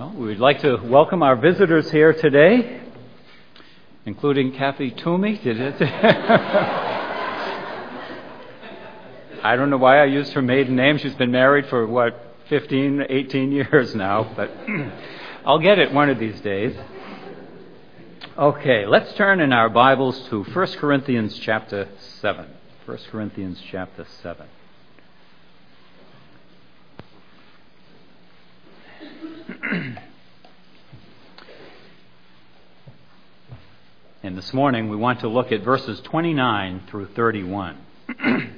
Well, we'd like to welcome our visitors here today, including Kathy Toomey. Did it? I don't know why I used her maiden name. She's been married for, what, 15, 18 years now, but I'll get it one of these days. Okay, let's turn in our Bibles to 1 Corinthians chapter 7. 1 Corinthians chapter 7. and this morning we want to look at verses 29 through 31.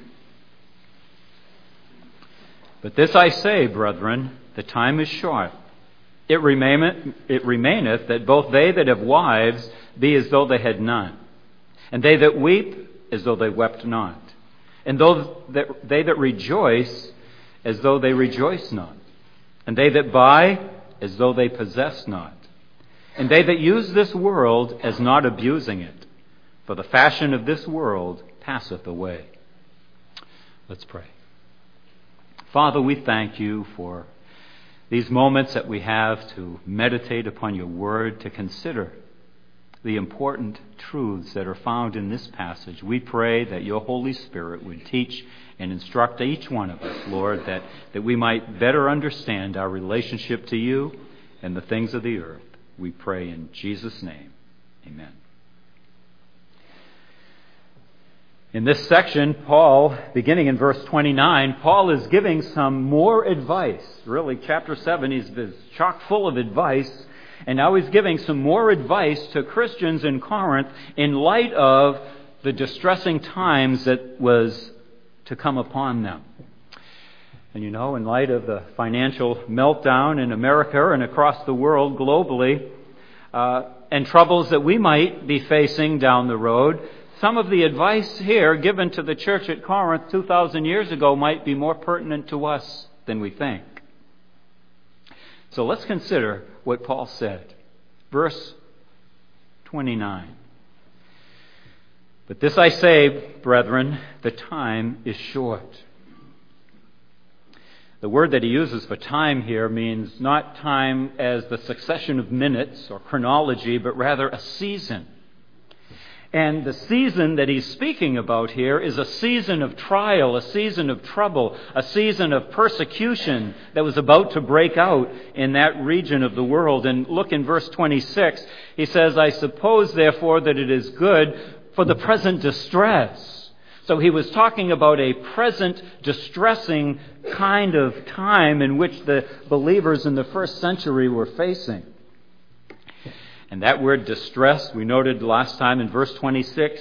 but this I say, brethren, the time is short. It remaineth, it remaineth that both they that have wives be as though they had none, and they that weep as though they wept not, and those that, they that rejoice as though they rejoice not, and they that buy as though they possess not, and they that use this world as not abusing it, for the fashion of this world passeth away. Let's pray. Father, we thank you for these moments that we have to meditate upon your word, to consider the important truths that are found in this passage. We pray that your Holy Spirit would teach and instruct each one of us, Lord, that, that we might better understand our relationship to you and the things of the earth. We pray in Jesus' name. Amen. In this section, Paul, beginning in verse 29, Paul is giving some more advice. Really, chapter 7 is chock full of advice. And now he's giving some more advice to Christians in Corinth in light of the distressing times that was to come upon them. And you know, in light of the financial meltdown in America and across the world globally, uh, and troubles that we might be facing down the road, some of the advice here given to the church at Corinth 2,000 years ago might be more pertinent to us than we think. So let's consider what Paul said. Verse 29. But this I say, brethren, the time is short. The word that he uses for time here means not time as the succession of minutes or chronology, but rather a season. And the season that he's speaking about here is a season of trial, a season of trouble, a season of persecution that was about to break out in that region of the world. And look in verse 26. He says, I suppose therefore that it is good for the present distress so he was talking about a present distressing kind of time in which the believers in the first century were facing. And that word distress, we noted last time in verse 26,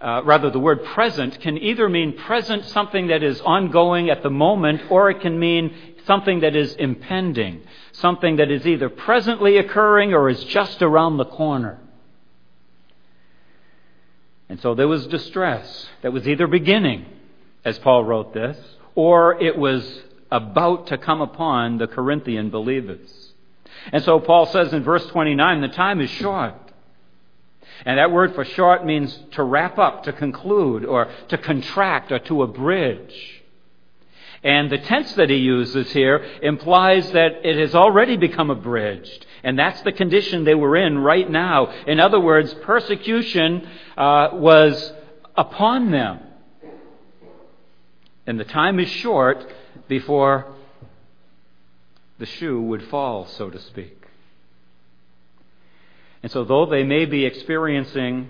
uh, rather, the word present can either mean present, something that is ongoing at the moment, or it can mean something that is impending, something that is either presently occurring or is just around the corner. And so there was distress that was either beginning, as Paul wrote this, or it was about to come upon the Corinthian believers. And so Paul says in verse 29, the time is short. And that word for short means to wrap up, to conclude, or to contract, or to abridge. And the tense that he uses here implies that it has already become abridged. And that's the condition they were in right now. In other words, persecution uh, was upon them. And the time is short before the shoe would fall, so to speak. And so, though they may be experiencing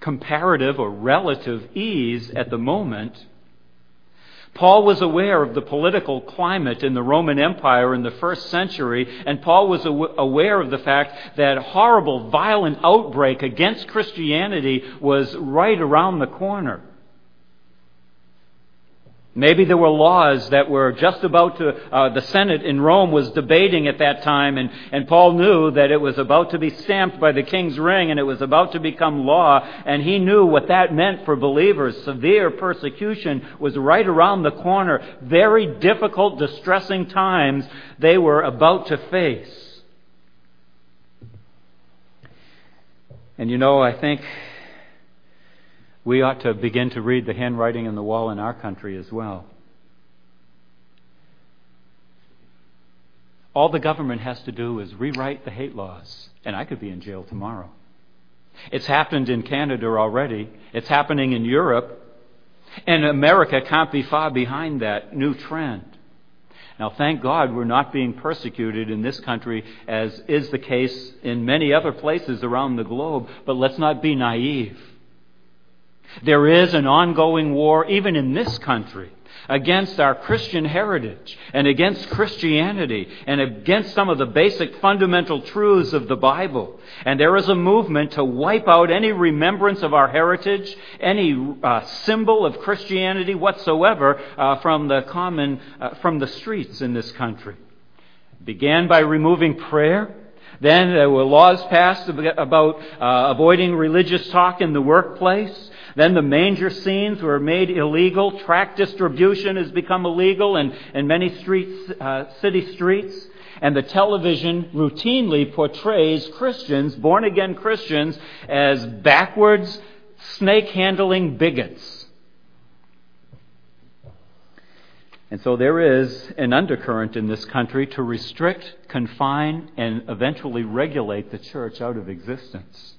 comparative or relative ease at the moment, Paul was aware of the political climate in the Roman Empire in the first century, and Paul was aware of the fact that horrible, violent outbreak against Christianity was right around the corner. Maybe there were laws that were just about to, uh, the Senate in Rome was debating at that time, and, and Paul knew that it was about to be stamped by the king's ring and it was about to become law, and he knew what that meant for believers. Severe persecution was right around the corner. Very difficult, distressing times they were about to face. And you know, I think we ought to begin to read the handwriting on the wall in our country as well. All the government has to do is rewrite the hate laws, and I could be in jail tomorrow. It's happened in Canada already. It's happening in Europe. And America can't be far behind that new trend. Now, thank God we're not being persecuted in this country as is the case in many other places around the globe, but let's not be naive. There is an ongoing war, even in this country, against our Christian heritage and against Christianity and against some of the basic fundamental truths of the Bible. And there is a movement to wipe out any remembrance of our heritage, any uh, symbol of Christianity whatsoever uh, from the common, uh, from the streets in this country. Began by removing prayer. Then there were laws passed about uh, avoiding religious talk in the workplace. Then the manger scenes were made illegal. Tract distribution has become illegal in, in many streets, uh, city streets. And the television routinely portrays Christians, born again Christians, as backwards, snake handling bigots. And so there is an undercurrent in this country to restrict, confine, and eventually regulate the church out of existence.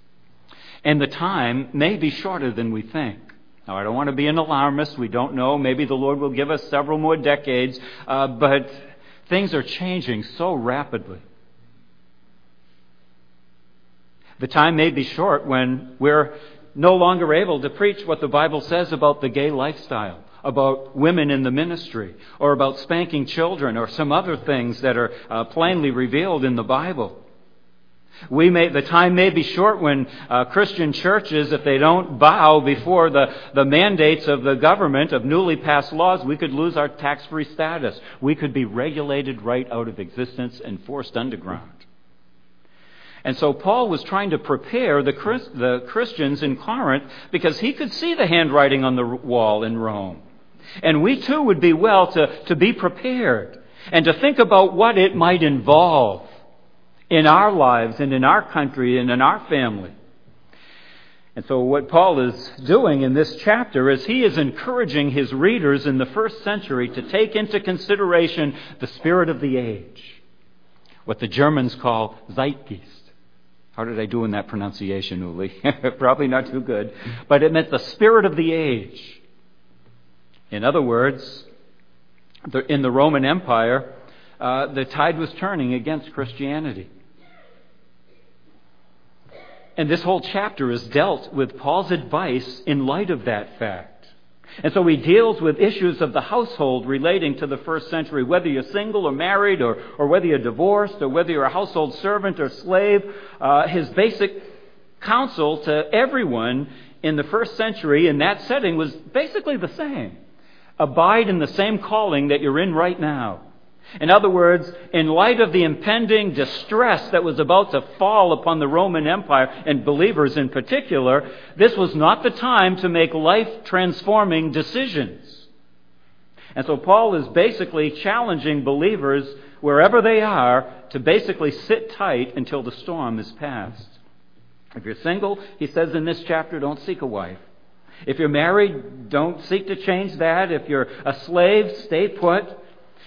And the time may be shorter than we think. Now, I don't want to be an alarmist. We don't know. Maybe the Lord will give us several more decades. Uh, but things are changing so rapidly. The time may be short when we're no longer able to preach what the Bible says about the gay lifestyle, about women in the ministry, or about spanking children, or some other things that are uh, plainly revealed in the Bible. We may, the time may be short when uh, Christian churches, if they don't bow before the, the mandates of the government of newly passed laws, we could lose our tax free status. We could be regulated right out of existence and forced underground. And so Paul was trying to prepare the, Christ, the Christians in Corinth because he could see the handwriting on the wall in Rome. And we too would be well to, to be prepared and to think about what it might involve in our lives and in our country and in our family. And so, what Paul is doing in this chapter is he is encouraging his readers in the first century to take into consideration the spirit of the age, what the Germans call Zeitgeist. How did I do in that pronunciation, Uli? Probably not too good. But it meant the spirit of the age. In other words, in the Roman Empire, uh, the tide was turning against Christianity. And this whole chapter is dealt with Paul's advice in light of that fact. And so he deals with issues of the household relating to the first century, whether you're single or married, or, or whether you're divorced, or whether you're a household servant or slave. Uh, his basic counsel to everyone in the first century in that setting was basically the same. Abide in the same calling that you're in right now. In other words, in light of the impending distress that was about to fall upon the Roman Empire, and believers in particular, this was not the time to make life transforming decisions. And so Paul is basically challenging believers, wherever they are, to basically sit tight until the storm is past. If you're single, he says in this chapter, don't seek a wife. If you're married, don't seek to change that. If you're a slave, stay put.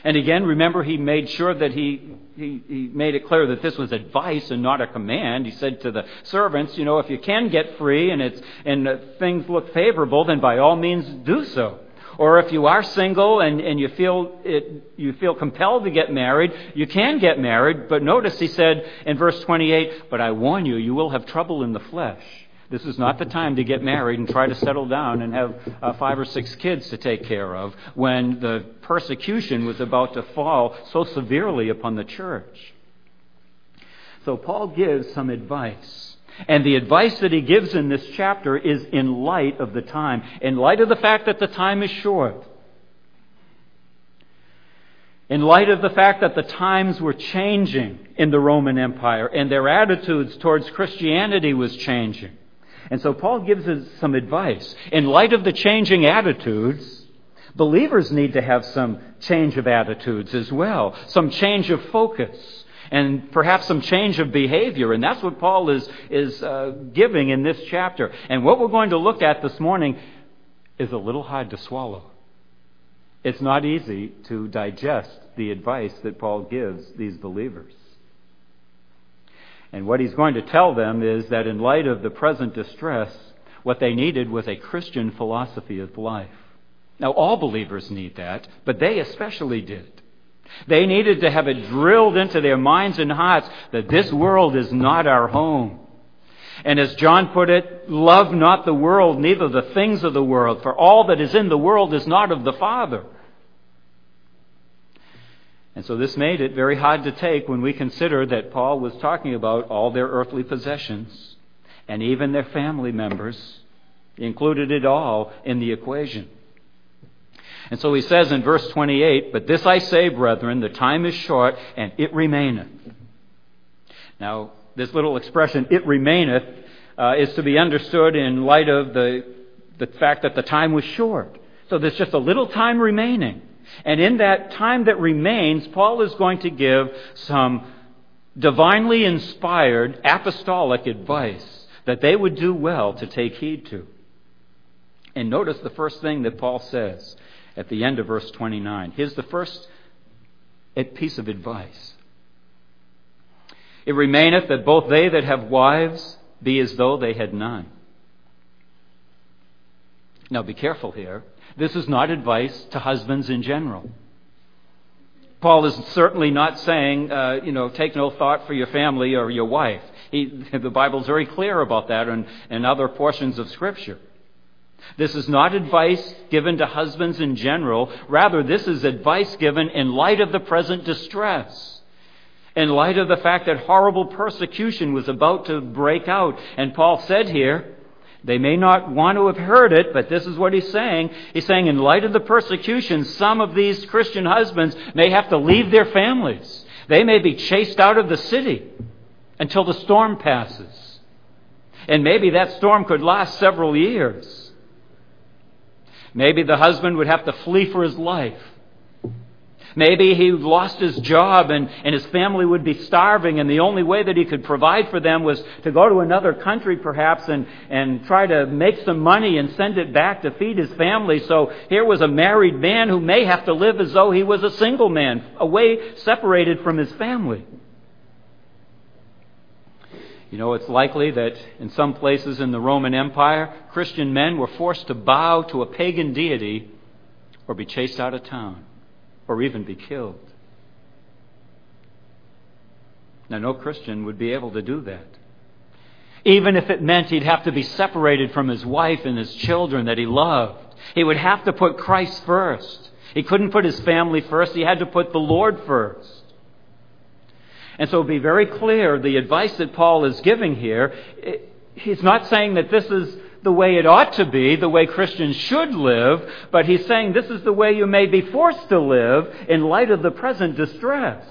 And again, remember, he made sure that he, he, he, made it clear that this was advice and not a command. He said to the servants, you know, if you can get free and, it's, and things look favorable, then by all means do so. Or if you are single and, and you, feel it, you feel compelled to get married, you can get married. But notice he said in verse 28, But I warn you, you will have trouble in the flesh. This is not the time to get married and try to settle down and have uh, five or six kids to take care of when the persecution was about to fall so severely upon the church. So Paul gives some advice. And the advice that he gives in this chapter is in light of the time, in light of the fact that the time is short. In light of the fact that the times were changing in the Roman Empire and their attitudes towards Christianity was changing. And so Paul gives us some advice. In light of the changing attitudes, believers need to have some change of attitudes as well, some change of focus, and perhaps some change of behavior. And that's what Paul is, is uh, giving in this chapter. And what we're going to look at this morning is a little hard to swallow. It's not easy to digest the advice that Paul gives these believers. And what he's going to tell them is that in light of the present distress, what they needed was a Christian philosophy of life. Now, all believers need that, but they especially did. They needed to have it drilled into their minds and hearts that this world is not our home. And as John put it, love not the world, neither the things of the world, for all that is in the world is not of the Father. And so this made it very hard to take when we consider that Paul was talking about all their earthly possessions and even their family members. Included it all in the equation. And so he says in verse 28, But this I say, brethren, the time is short, and it remaineth. Now, this little expression, it remaineth, uh, is to be understood in light of the, the fact that the time was short. So there's just a little time remaining. And in that time that remains, Paul is going to give some divinely inspired apostolic advice that they would do well to take heed to. And notice the first thing that Paul says at the end of verse 29. Here's the first piece of advice It remaineth that both they that have wives be as though they had none. Now be careful here. This is not advice to husbands in general. Paul is certainly not saying, uh, you know, take no thought for your family or your wife. He, the Bible is very clear about that in, in other portions of Scripture. This is not advice given to husbands in general. Rather, this is advice given in light of the present distress. In light of the fact that horrible persecution was about to break out. And Paul said here, they may not want to have heard it, but this is what he's saying. He's saying, in light of the persecution, some of these Christian husbands may have to leave their families. They may be chased out of the city until the storm passes. And maybe that storm could last several years. Maybe the husband would have to flee for his life. Maybe he lost his job and, and his family would be starving, and the only way that he could provide for them was to go to another country, perhaps, and, and try to make some money and send it back to feed his family. So here was a married man who may have to live as though he was a single man, away, separated from his family. You know, it's likely that in some places in the Roman Empire, Christian men were forced to bow to a pagan deity or be chased out of town or even be killed. Now, no Christian would be able to do that. Even if it meant he'd have to be separated from his wife and his children that he loved, he would have to put Christ first. He couldn't put his family first, he had to put the Lord first. And so be very clear the advice that Paul is giving here, he's not saying that this is the way it ought to be, the way Christians should live, but he's saying this is the way you may be forced to live in light of the present distress.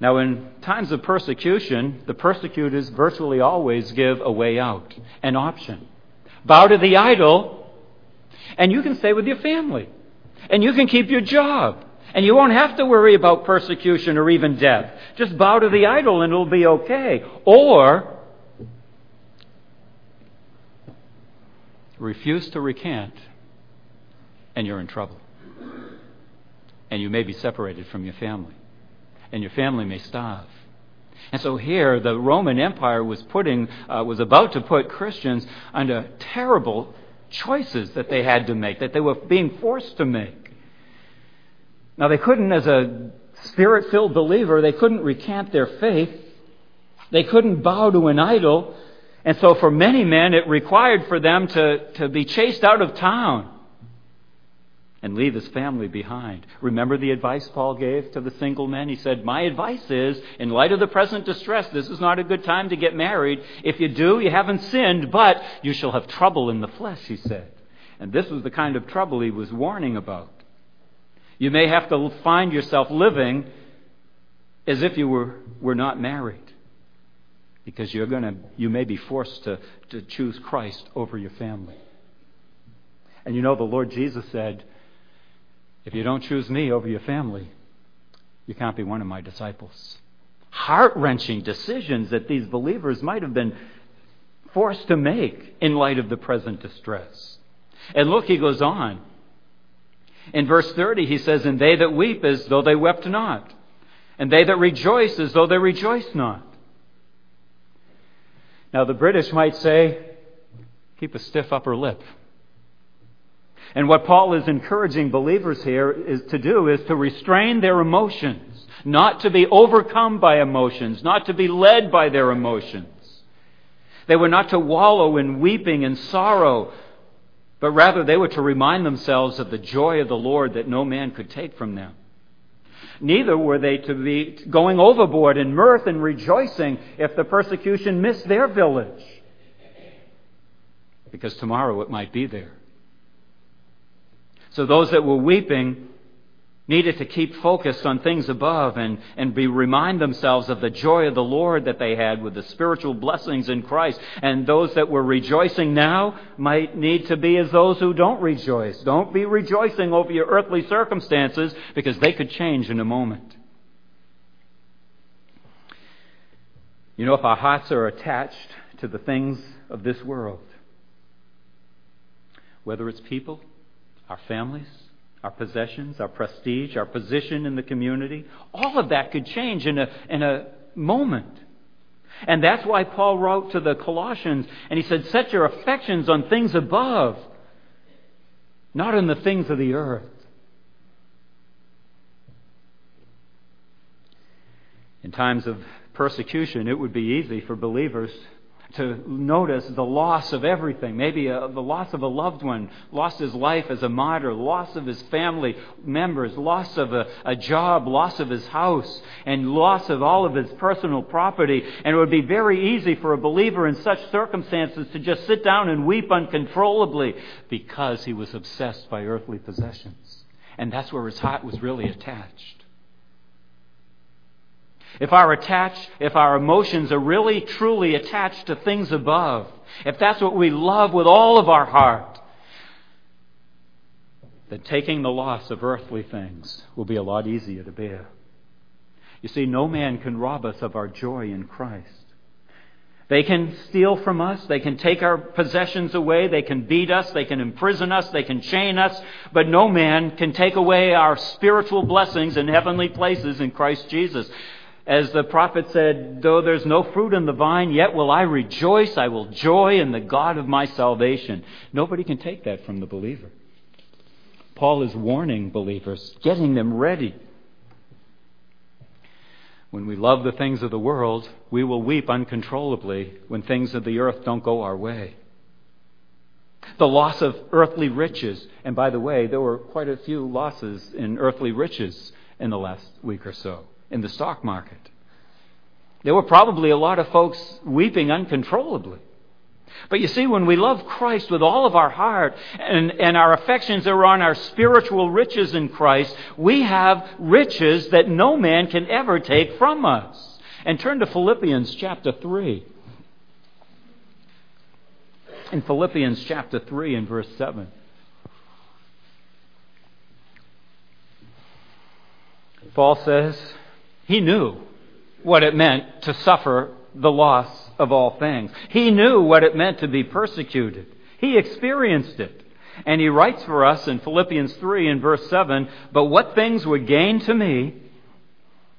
Now, in times of persecution, the persecutors virtually always give a way out, an option. Bow to the idol, and you can stay with your family, and you can keep your job. And you won't have to worry about persecution or even death. Just bow to the idol and it'll be okay. Or refuse to recant and you're in trouble. And you may be separated from your family. And your family may starve. And so here, the Roman Empire was putting, uh, was about to put Christians under terrible choices that they had to make, that they were being forced to make. Now, they couldn't, as a spirit filled believer, they couldn't recant their faith. They couldn't bow to an idol. And so, for many men, it required for them to, to be chased out of town and leave his family behind. Remember the advice Paul gave to the single men? He said, My advice is, in light of the present distress, this is not a good time to get married. If you do, you haven't sinned, but you shall have trouble in the flesh, he said. And this was the kind of trouble he was warning about. You may have to find yourself living as if you were, were not married. Because you're gonna, you may be forced to, to choose Christ over your family. And you know, the Lord Jesus said, if you don't choose me over your family, you can't be one of my disciples. Heart wrenching decisions that these believers might have been forced to make in light of the present distress. And look, he goes on. In verse 30, he says, And they that weep as though they wept not, and they that rejoice as though they rejoiced not. Now, the British might say, keep a stiff upper lip. And what Paul is encouraging believers here is to do is to restrain their emotions, not to be overcome by emotions, not to be led by their emotions. They were not to wallow in weeping and sorrow, but rather they were to remind themselves of the joy of the Lord that no man could take from them. Neither were they to be going overboard in mirth and rejoicing if the persecution missed their village, because tomorrow it might be there. So those that were weeping needed to keep focused on things above and, and be remind themselves of the joy of the Lord that they had with the spiritual blessings in Christ. And those that were rejoicing now might need to be as those who don't rejoice. Don't be rejoicing over your earthly circumstances because they could change in a moment. You know, if our hearts are attached to the things of this world, whether it's people, our families, our possessions, our prestige, our position in the community. All of that could change in a, in a moment. And that's why Paul wrote to the Colossians and he said, Set your affections on things above, not on the things of the earth. In times of persecution, it would be easy for believers to notice the loss of everything. Maybe a, the loss of a loved one, lost his life as a martyr, loss of his family members, loss of a, a job, loss of his house, and loss of all of his personal property. And it would be very easy for a believer in such circumstances to just sit down and weep uncontrollably because he was obsessed by earthly possessions. And that's where his heart was really attached. If our if our emotions are really truly attached to things above, if that's what we love with all of our heart, then taking the loss of earthly things will be a lot easier to bear. You see, no man can rob us of our joy in Christ. They can steal from us. They can take our possessions away. They can beat us. They can imprison us. They can chain us. But no man can take away our spiritual blessings in heavenly places in Christ Jesus. As the prophet said, though there's no fruit in the vine, yet will I rejoice. I will joy in the God of my salvation. Nobody can take that from the believer. Paul is warning believers, getting them ready. When we love the things of the world, we will weep uncontrollably when things of the earth don't go our way. The loss of earthly riches, and by the way, there were quite a few losses in earthly riches in the last week or so in the stock market. There were probably a lot of folks weeping uncontrollably. But you see, when we love Christ with all of our heart and, and our affections are on our spiritual riches in Christ, we have riches that no man can ever take from us. And turn to Philippians chapter 3. In Philippians chapter 3 and verse 7. Paul says, he knew what it meant to suffer the loss of all things. He knew what it meant to be persecuted. He experienced it. And he writes for us in Philippians 3 and verse 7 But what things were gain to me,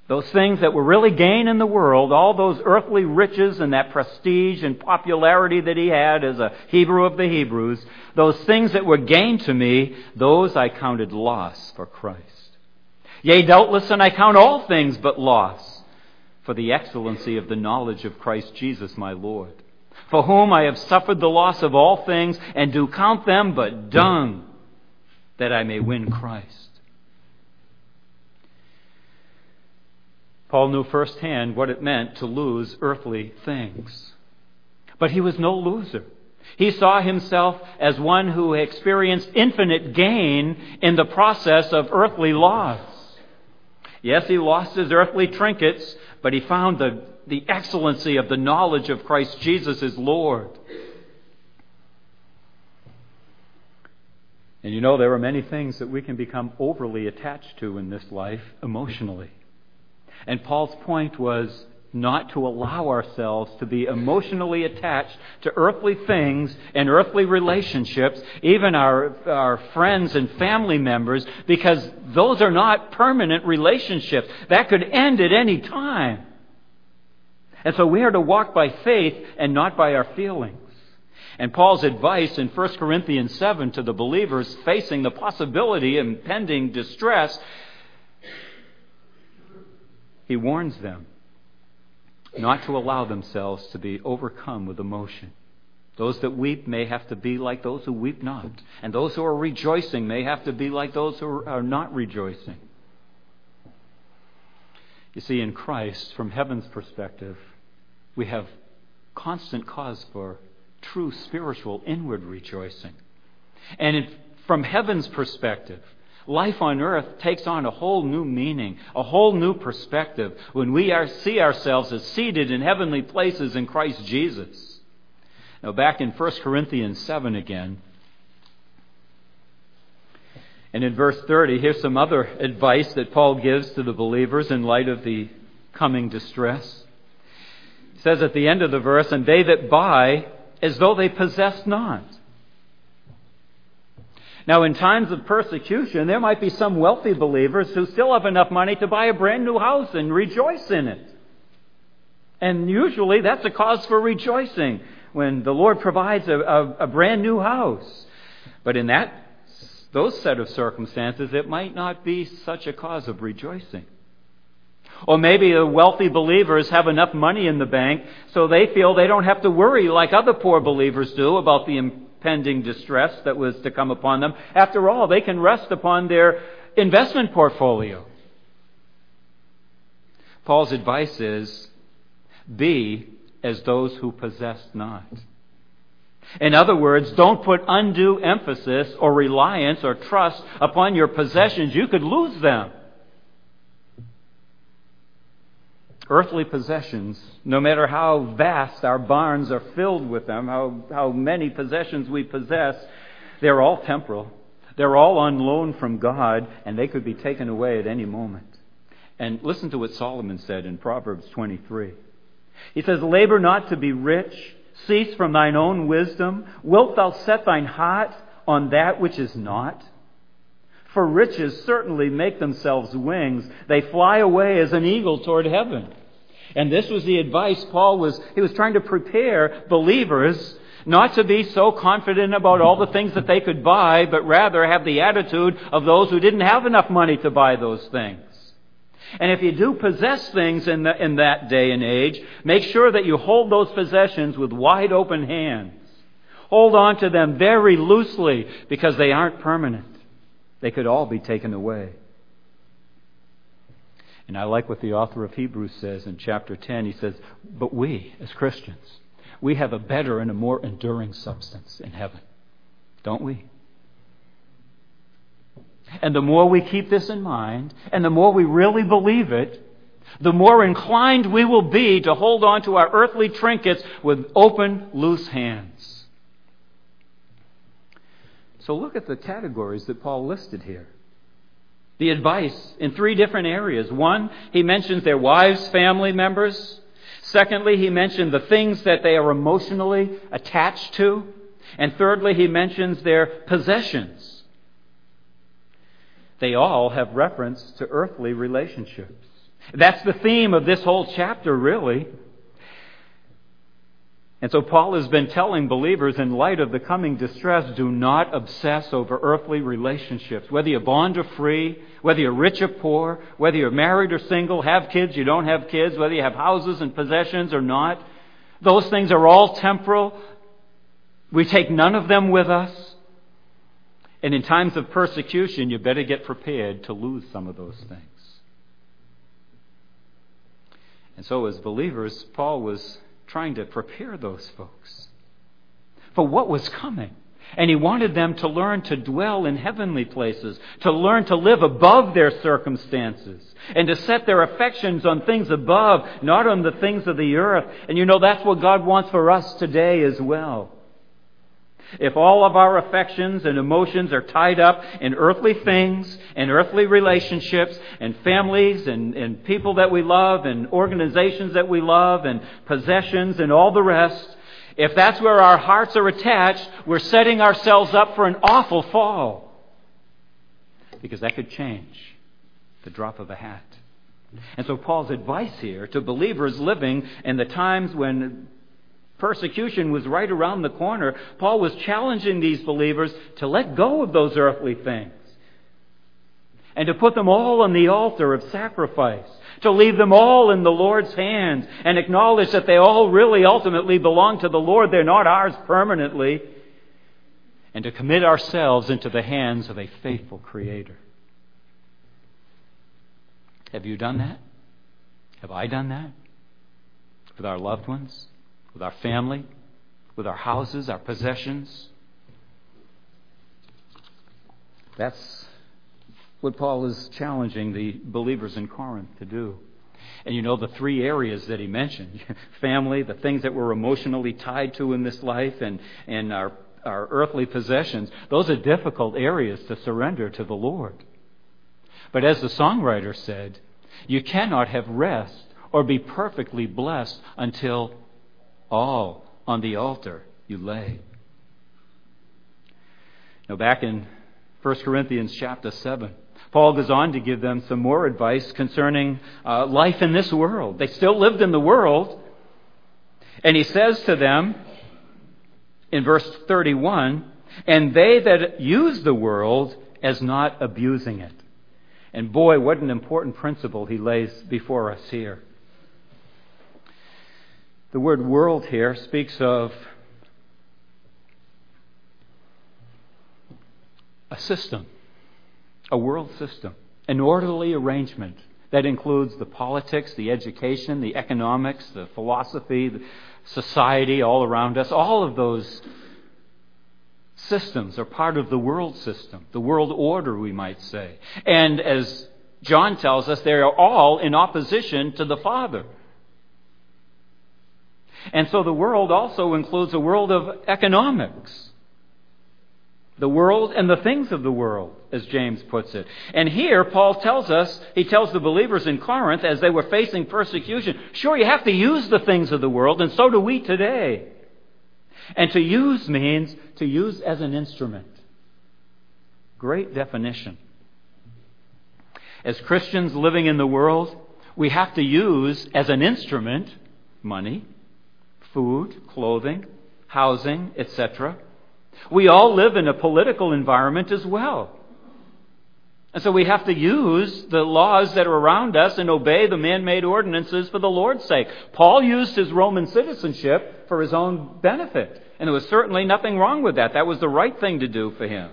those things that were really gain in the world, all those earthly riches and that prestige and popularity that he had as a Hebrew of the Hebrews, those things that were gain to me, those I counted loss for Christ. Yea, doubtless, and I count all things but loss for the excellency of the knowledge of Christ Jesus my Lord, for whom I have suffered the loss of all things, and do count them but dung, that I may win Christ. Paul knew firsthand what it meant to lose earthly things. But he was no loser. He saw himself as one who experienced infinite gain in the process of earthly loss. Yes, he lost his earthly trinkets, but he found the, the excellency of the knowledge of Christ Jesus as Lord. And you know, there are many things that we can become overly attached to in this life emotionally. And Paul's point was not to allow ourselves to be emotionally attached to earthly things and earthly relationships, even our, our friends and family members, because those are not permanent relationships. That could end at any time. And so we are to walk by faith and not by our feelings. And Paul's advice in 1 Corinthians 7 to the believers facing the possibility of impending distress, he warns them not to allow themselves to be overcome with emotion. Those that weep may have to be like those who weep not. And those who are rejoicing may have to be like those who are not rejoicing. You see, in Christ, from heaven's perspective, we have constant cause for true spiritual inward rejoicing. And from heaven's perspective, life on earth takes on a whole new meaning, a whole new perspective when we are, see ourselves as seated in heavenly places in Christ Jesus. Now, back in 1 Corinthians 7 again, and in verse 30, here's some other advice that Paul gives to the believers in light of the coming distress. He says at the end of the verse, And they that buy as though they possessed not. Now, in times of persecution, there might be some wealthy believers who still have enough money to buy a brand new house and rejoice in it. And usually that's a cause for rejoicing when the Lord provides a, a, a brand new house. But in that, those set of circumstances, it might not be such a cause of rejoicing. Or maybe the wealthy believers have enough money in the bank so they feel they don't have to worry like other poor believers do about the impending distress that was to come upon them. After all, they can rest upon their investment portfolio. Paul's advice is be as those who possess not. In other words, don't put undue emphasis or reliance or trust upon your possessions. You could lose them. Earthly possessions, no matter how vast our barns are filled with them, how, how many possessions we possess, they're all temporal. They're all on loan from God, and they could be taken away at any moment. And listen to what Solomon said in Proverbs 23. He says, Labor not to be rich, cease from thine own wisdom. Wilt thou set thine heart on that which is not? For riches certainly make themselves wings. They fly away as an eagle toward heaven. And this was the advice Paul was, he was trying to prepare believers not to be so confident about all the things that they could buy, but rather have the attitude of those who didn't have enough money to buy those things. And if you do possess things in, the, in that day and age, make sure that you hold those possessions with wide open hands. Hold on to them very loosely because they aren't permanent. They could all be taken away. And I like what the author of Hebrews says in chapter 10. He says, But we, as Christians, we have a better and a more enduring substance in heaven. Don't we? And the more we keep this in mind, and the more we really believe it, the more inclined we will be to hold on to our earthly trinkets with open, loose hands. So look at the categories that Paul listed here the advice in three different areas. One, he mentions their wives, family members. Secondly, he mentioned the things that they are emotionally attached to. And thirdly, he mentions their possessions. They all have reference to earthly relationships. That's the theme of this whole chapter, really. And so Paul has been telling believers in light of the coming distress, do not obsess over earthly relationships. Whether you're bond or free, whether you're rich or poor, whether you're married or single, have kids, you don't have kids, whether you have houses and possessions or not, those things are all temporal. We take none of them with us. And in times of persecution, you better get prepared to lose some of those things. And so, as believers, Paul was trying to prepare those folks for what was coming. And he wanted them to learn to dwell in heavenly places, to learn to live above their circumstances, and to set their affections on things above, not on the things of the earth. And you know, that's what God wants for us today as well. If all of our affections and emotions are tied up in earthly things and earthly relationships and families and, and people that we love and organizations that we love and possessions and all the rest, if that's where our hearts are attached, we're setting ourselves up for an awful fall. Because that could change the drop of a hat. And so Paul's advice here to believers living in the times when persecution was right around the corner, Paul was challenging these believers to let go of those earthly things and to put them all on the altar of sacrifice, to leave them all in the Lord's hands and acknowledge that they all really ultimately belong to the Lord. They're not ours permanently. And to commit ourselves into the hands of a faithful Creator. Have you done that? Have I done that? With our loved ones? With our family, with our houses, our possessions. That's what Paul is challenging the believers in Corinth to do. And you know the three areas that he mentioned family, the things that we're emotionally tied to in this life, and, and our, our earthly possessions. Those are difficult areas to surrender to the Lord. But as the songwriter said, you cannot have rest or be perfectly blessed until all on the altar you lay. Now, back in 1 Corinthians chapter 7, Paul goes on to give them some more advice concerning uh, life in this world. They still lived in the world. And he says to them in verse 31 and they that use the world as not abusing it. And boy, what an important principle he lays before us here. The word world here speaks of a system, a world system, an orderly arrangement that includes the politics, the education, the economics, the philosophy, the society all around us. All of those systems are part of the world system, the world order, we might say. And as John tells us, they are all in opposition to the Father. And so the world also includes a world of economics. The world and the things of the world, as James puts it. And here, Paul tells us, he tells the believers in Corinth as they were facing persecution, sure, you have to use the things of the world, and so do we today. And to use means to use as an instrument. Great definition. As Christians living in the world, we have to use as an instrument money, food, clothing, housing, etc. We all live in a political environment as well. And so we have to use the laws that are around us and obey the man made ordinances for the Lord's sake. Paul used his Roman citizenship for his own benefit. And there was certainly nothing wrong with that. That was the right thing to do for him.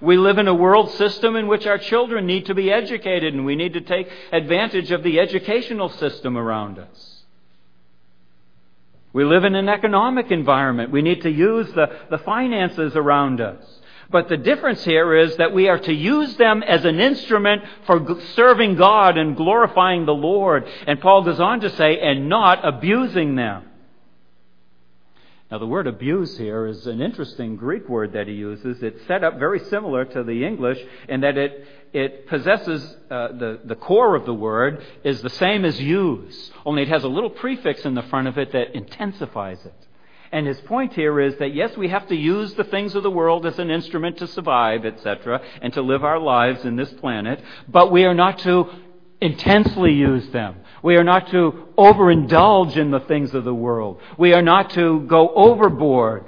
We live in a world system in which our children need to be educated, and we need to take advantage of the educational system around us. We live in an economic environment. We need to use the, the finances around us. But the difference here is that we are to use them as an instrument for serving God and glorifying the Lord. And Paul goes on to say, and not abusing them. Now, the word abuse here is an interesting Greek word that he uses. It's set up very similar to the English in that it, it possesses uh, the, the core of the word is the same as use, only it has a little prefix in the front of it that intensifies it. And his point here is that yes, we have to use the things of the world as an instrument to survive, etc., and to live our lives in this planet, but we are not to intensely use them. We are not to overindulge in the things of the world. We are not to go overboard,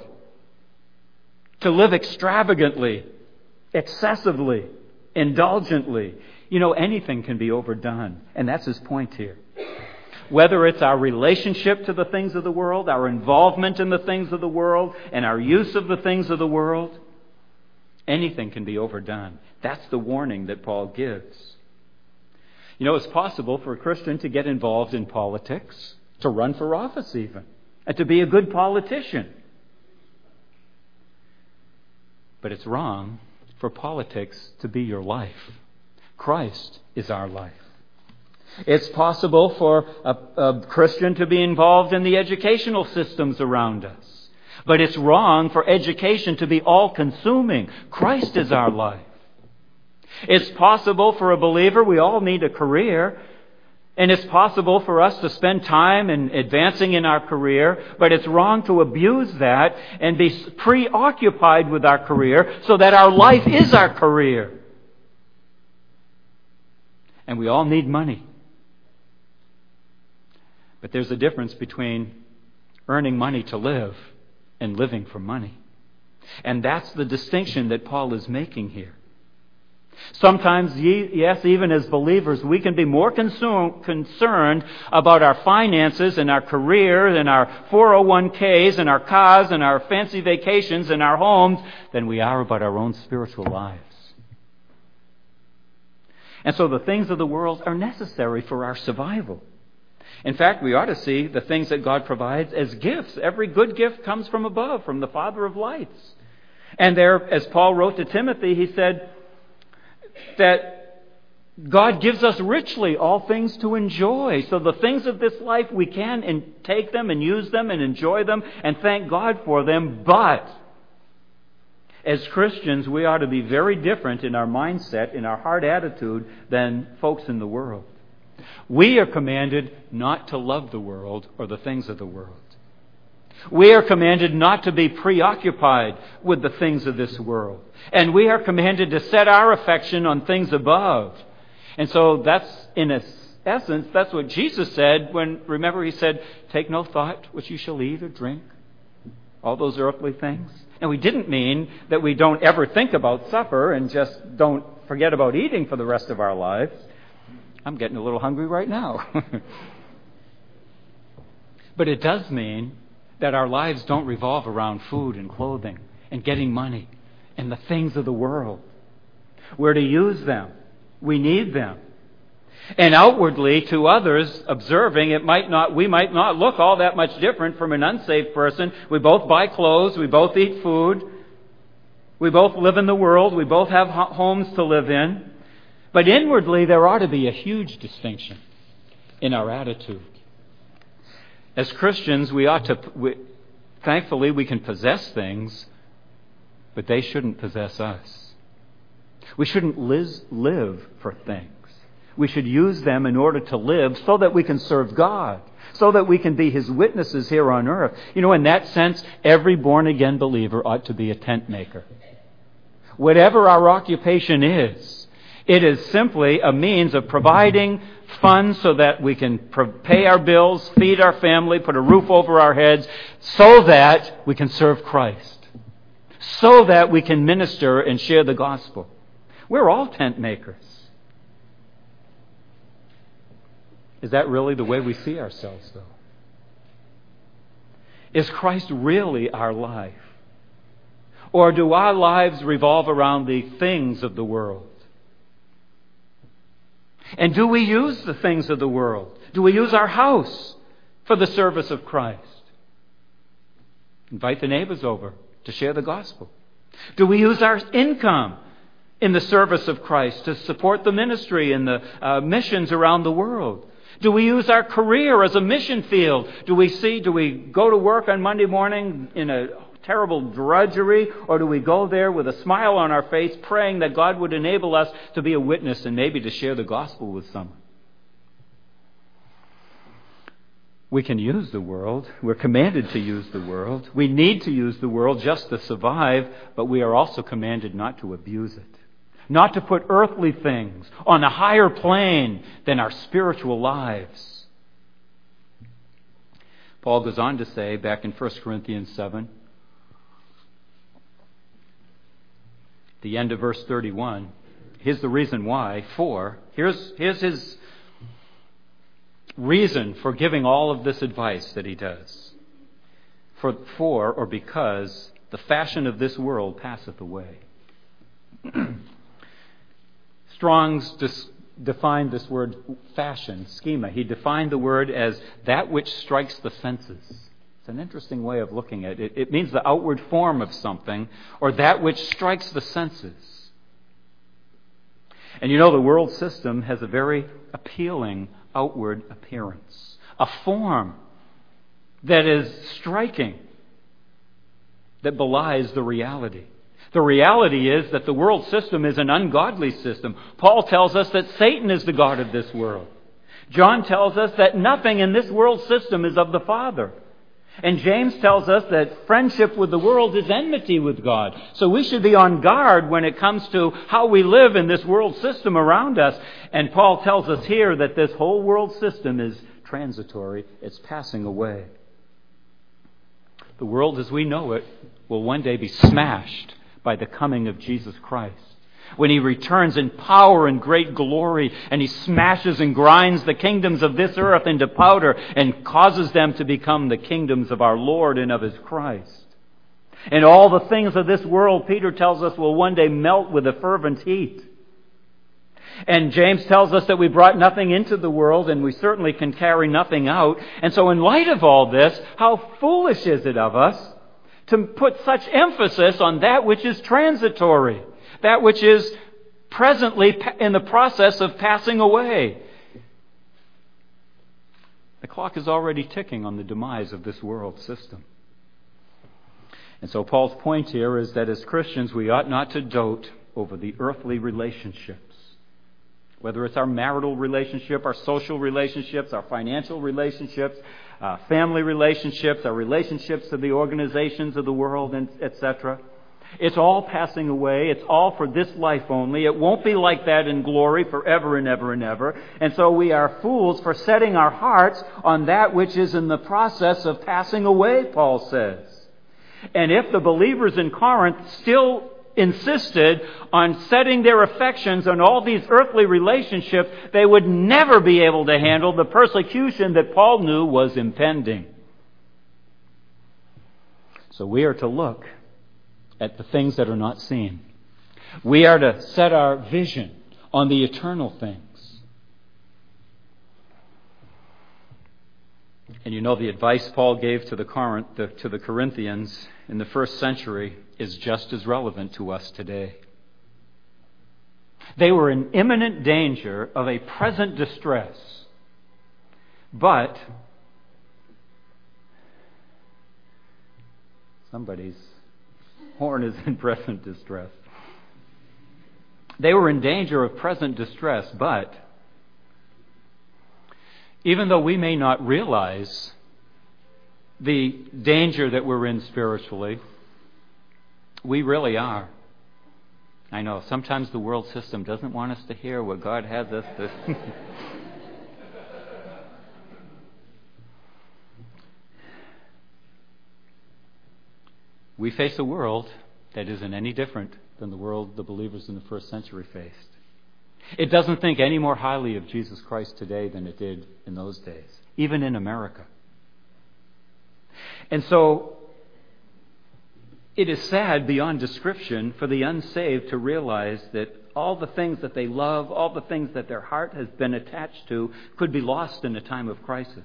to live extravagantly, excessively, indulgently. You know, anything can be overdone. And that's his point here. Whether it's our relationship to the things of the world, our involvement in the things of the world, and our use of the things of the world, anything can be overdone. That's the warning that Paul gives. You know, it's possible for a Christian to get involved in politics, to run for office even, and to be a good politician. But it's wrong for politics to be your life. Christ is our life. It's possible for a, a, Christian to be involved in the educational systems around us. But it's wrong for education to be all consuming. Christ is our life. It's possible for a believer, we all need a career, and it's possible for us to spend time in advancing in our career, but it's wrong to abuse that and be preoccupied with our career so that our life is our career. And we all need money. But there's a difference between earning money to live and living for money. And that's the distinction that Paul is making here. Sometimes, yes, even as believers, we can be more concerned about our finances and our career and our 401ks and our cars and our fancy vacations and our homes than we are about our own spiritual lives. And so the things of the world are necessary for our survival. In fact, we ought to see the things that God provides as gifts. Every good gift comes from above, from the Father of lights. And there, as Paul wrote to Timothy, he said that God gives us richly all things to enjoy. So the things of this life, we can and take them and use them and enjoy them and thank God for them. But as Christians, we ought to be very different in our mindset, in our heart attitude, than folks in the world. We are commanded not to love the world or the things of the world. We are commanded not to be preoccupied with the things of this world. And we are commanded to set our affection on things above. And so that's, in essence, that's what Jesus said when, remember, he said, Take no thought what you shall eat or drink, all those earthly things. And we didn't mean that we don't ever think about supper and just don't forget about eating for the rest of our lives. I'm getting a little hungry right now. but it does mean that our lives don't revolve around food and clothing and getting money and the things of the world. We're to use them. We need them. And outwardly, to others observing, it might not, we might not look all that much different from an unsaved person. We both buy clothes, we both eat food, we both live in the world, we both have homes to live in. But inwardly, there ought to be a huge distinction in our attitude. As Christians, we ought to, we, thankfully, we can possess things, but they shouldn't possess us. We shouldn't live, live for things. We should use them in order to live so that we can serve God, so that we can be His witnesses here on earth. You know, in that sense, every born again believer ought to be a tent maker. Whatever our occupation is, it is simply a means of providing funds so that we can pay our bills, feed our family, put a roof over our heads, so that we can serve Christ, so that we can minister and share the gospel. We're all tent makers. Is that really the way we see ourselves, though? Is Christ really our life? Or do our lives revolve around the things of the world? And do we use the things of the world? Do we use our house for the service of Christ? Invite the neighbors over to share the gospel. Do we use our income in the service of Christ to support the ministry and the uh, missions around the world? Do we use our career as a mission field? Do we see, do we go to work on Monday morning in a terrible drudgery, or do we go there with a smile on our face, praying that God would enable us to be a witness and maybe to share the gospel with someone? We can use the world. We're commanded to use the world. We need to use the world just to survive, but we are also commanded not to abuse it. Not to put earthly things on a higher plane than our spiritual lives. Paul goes on to say back in 1 Corinthians 7 the end of verse 31. Here's the reason why. For, here's, here's his reason for giving all of this advice that he does. For, for or because the fashion of this world passeth away. Strong's dis- defined this word fashion, schema. He defined the word as that which strikes the senses. It's an interesting way of looking at it. It means the outward form of something or that which strikes the senses. And you know, the world system has a very appealing outward appearance, a form that is striking. that belies the reality. The reality is that the world system is an ungodly system. Paul tells us that Satan is the God of this world. John tells us that nothing in this world system is of the Father. And James tells us that friendship with the world is enmity with God. So we should be on guard when it comes to how we live in this world system around us. And Paul tells us here that this whole world system is transitory, it's passing away. The world as we know it will one day be smashed by the coming of Jesus Christ. When he returns in power and great glory, and he smashes and grinds the kingdoms of this earth into powder and causes them to become the kingdoms of our Lord and of his Christ. And all the things of this world, Peter tells us, will one day melt with a fervent heat. And James tells us that we brought nothing into the world and we certainly can carry nothing out. And so in light of all this, how foolish is it of us to put such emphasis on that which is transitory, that which is presently in the process of passing away. The clock is already ticking on the demise of this world system. And so Paul's point here is that as Christians we ought not to dote over the earthly relationships whether it's our marital relationship, our social relationships, our financial relationships, uh, family relationships, our relationships to the organizations of the world, etc. It's all passing away. It's all for this life only. It won't be like that in glory forever and ever and ever. And so we are fools for setting our hearts on that which is in the process of passing away, Paul says. And if the believers in Corinth still insisted on setting their affections on all these earthly relationships, they would never be able to handle the persecution that Paul knew was impending. So we are to look at the things that are not seen. We are to set our vision on the eternal things. And you know the advice Paul gave to the, Corinth, to the Corinthians in the first century is just as relevant to us today. They were in imminent danger of a present distress. But somebody's horn is in present distress. They were in danger of present distress, but even though we may not realize the danger that we're in spiritually, we really are. I know sometimes the world system doesn't want us to hear what God has us to. we face a world that isn't any different than the world the believers in the first century faced. It doesn't think any more highly of Jesus Christ today than it did in those days, even in America. And so it is sad beyond description for the unsaved to realize that all the things that they love, all the things that their heart has been attached to, could be lost in a time of crisis.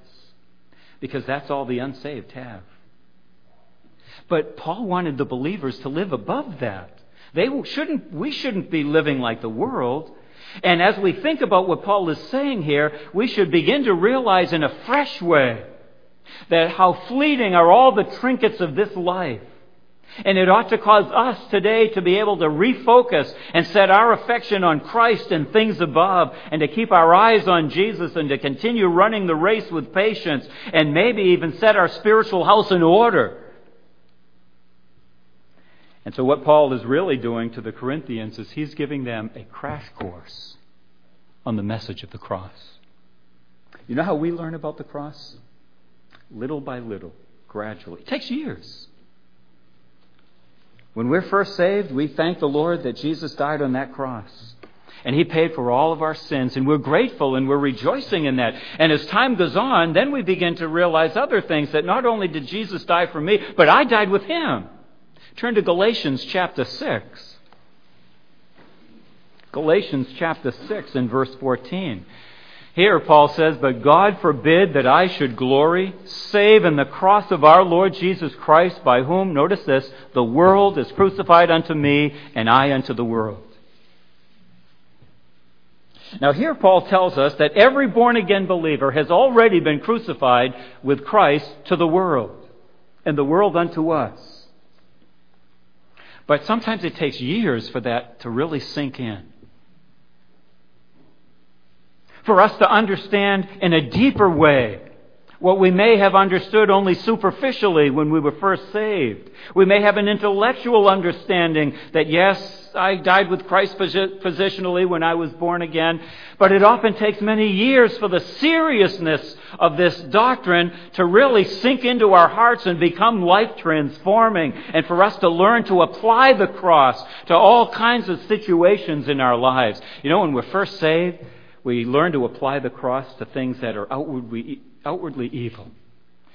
Because that's all the unsaved have. But Paul wanted the believers to live above that. They shouldn't, we shouldn't be living like the world. And as we think about what Paul is saying here, we should begin to realize in a fresh way that how fleeting are all the trinkets of this life. And it ought to cause us today to be able to refocus and set our affection on Christ and things above and to keep our eyes on Jesus and to continue running the race with patience and maybe even set our spiritual house in order. And so what Paul is really doing to the Corinthians is he's giving them a crash course on the message of the cross. You know how we learn about the cross? Little by little, gradually. It takes years. When we're first saved, we thank the Lord that Jesus died on that cross. And He paid for all of our sins, and we're grateful and we're rejoicing in that. And as time goes on, then we begin to realize other things that not only did Jesus die for me, but I died with Him. Turn to Galatians chapter 6. Galatians chapter 6 and verse 14. Here, Paul says, But God forbid that I should glory, save in the cross of our Lord Jesus Christ, by whom, notice this, the world is crucified unto me, and I unto the world. Now, here Paul tells us that every born again believer has already been crucified with Christ to the world, and the world unto us. But sometimes it takes years for that to really sink in. For us to understand in a deeper way what we may have understood only superficially when we were first saved. We may have an intellectual understanding that yes, I died with Christ positionally when I was born again, but it often takes many years for the seriousness of this doctrine to really sink into our hearts and become life transforming and for us to learn to apply the cross to all kinds of situations in our lives. You know, when we're first saved, we learn to apply the cross to things that are outwardly outwardly evil.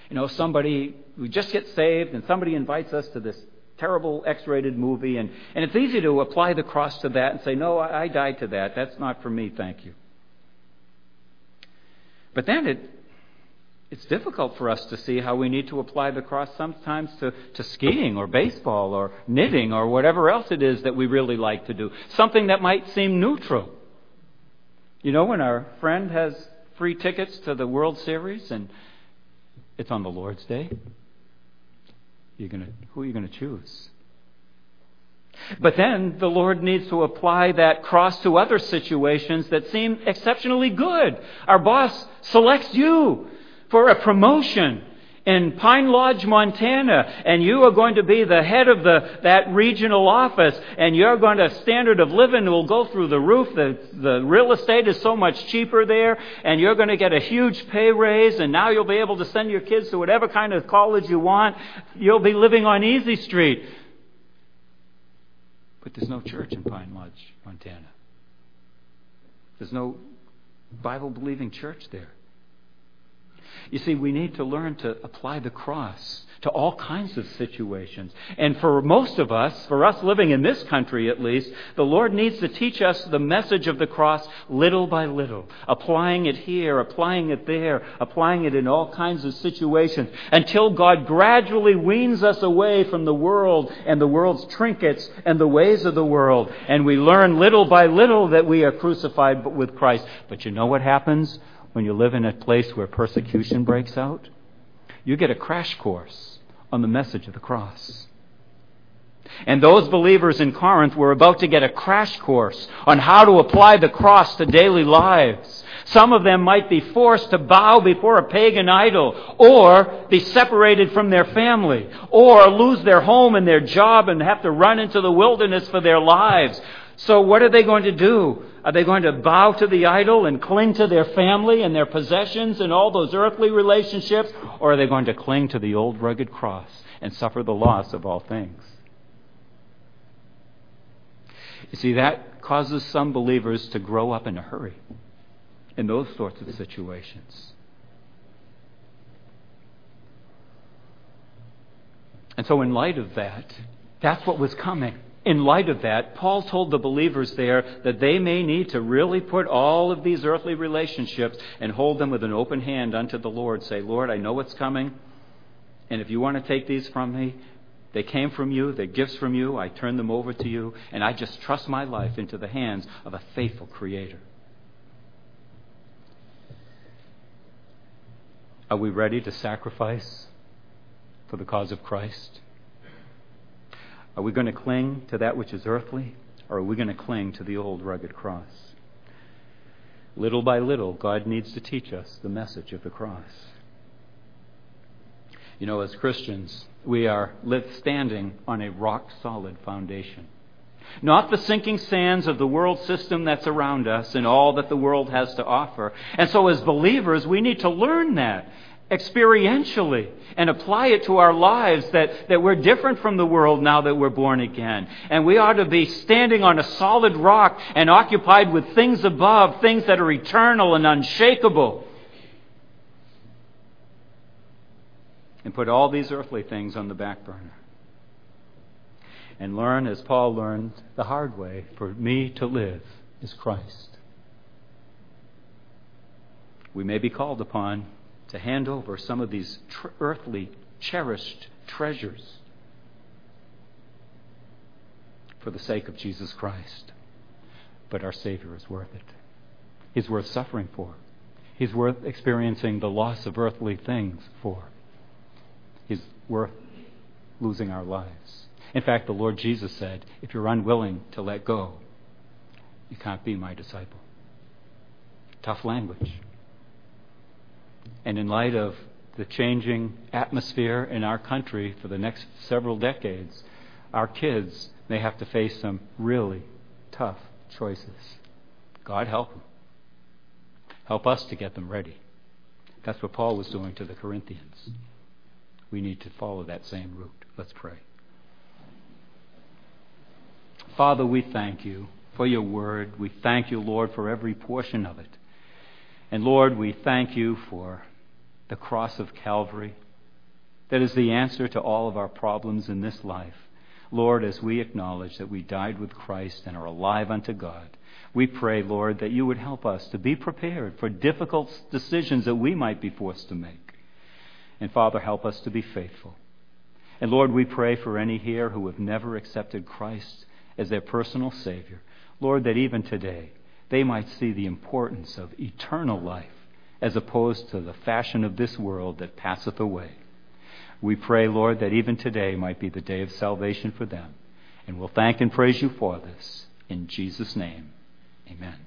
You know, somebody, we just get saved and somebody invites us to this terrible X rated movie, and, and it's easy to apply the cross to that and say, No, I, I died to that. That's not for me, thank you. But then it, it's difficult for us to see how we need to apply the cross sometimes to, to skiing or baseball or knitting or whatever else it is that we really like to do. Something that might seem neutral. You know, when our friend has free tickets to the World Series and it's on the Lord's Day, you're gonna, who are you going to choose? But then the Lord needs to apply that cross to other situations that seem exceptionally good. Our boss selects you for a promotion in Pine Lodge, Montana, and you are going to be the head of the, that regional office, and you're going to, standard of living will go through the roof. The, the real estate is so much cheaper there, and you're going to get a huge pay raise, and now you'll be able to send your kids to whatever kind of college you want. You'll be living on Easy Street. But there's no church in Pine Lodge, Montana. There's no Bible believing church there. You see, we need to learn to apply the cross to all kinds of situations. And for most of us, for us living in this country at least, the Lord needs to teach us the message of the cross little by little, applying it here, applying it there, applying it in all kinds of situations, until God gradually weans us away from the world and the world's trinkets and the ways of the world. And we learn little by little that we are crucified with Christ. But you know what happens? When you live in a place where persecution breaks out, you get a crash course on the message of the cross. And those believers in Corinth were about to get a crash course on how to apply the cross to daily lives. Some of them might be forced to bow before a pagan idol, or be separated from their family, or lose their home and their job and have to run into the wilderness for their lives. So what are they going to do? Are they going to bow to the idol and cling to their family and their possessions and all those earthly relationships? Or are they going to cling to the old rugged cross and suffer the loss of all things? You see, that causes some believers to grow up in a hurry in those sorts of situations. And so, in light of that, that's what was coming in light of that, Paul told the believers there that they may need to really put all of these earthly relationships and hold them with an open hand unto the Lord. Say, Lord, I know what's coming, and if you want to take these from me, they came from you, they're gifts from you, I turn them over to you, and I just trust my life into the hands of a faithful Creator. Are we ready to sacrifice for the cause of Christ? Are we going to cling to that which is earthly, or are we going to cling to the old rugged cross? Little by little, God needs to teach us the message of the cross. You know, as Christians, we are standing on a rock solid foundation. Not the sinking sands of the world system that's around us and all that the world has to offer. And so, as believers, we need to learn that experientially and apply it to our lives that, that we're different from the world now that we're born again. And we ought to be standing on a solid rock and occupied with things above, things that are eternal and unshakable. And put all these earthly things on the back burner. And learn, as Paul learned the hard way, for me to live is Christ. We may be called upon to hand over some of these tr- earthly, cherished treasures for the sake of Jesus Christ. But our Savior is worth it. He's worth suffering for. He's worth experiencing the loss of earthly things for. He's worth losing our lives. In fact, the Lord Jesus said, if you're unwilling to let go, you can't be my disciple. Tough language. And in light of the changing atmosphere in our country for the next several decades, our kids may have to face some really tough choices. God help them. Help us to get them ready. That's what Paul was doing to the Corinthians. We need to follow that same route. Let's pray. Father, we thank you for your word. We thank you, Lord, for every portion of it. And Lord, we thank you for the cross of Calvary that is the answer to all of our problems in this life. Lord, as we acknowledge that we died with Christ and are alive unto God, we pray, Lord, that you would help us to be prepared for difficult decisions that we might be forced to make. And Father, help us to be faithful. And Lord, we pray for any here who have never accepted Christ as their personal Savior. Lord, that even today they might see the importance of eternal life as opposed to the fashion of this world that passeth away. We pray, Lord, that even today might be the day of salvation for them. And we'll thank and praise you for this. In Jesus' name, amen.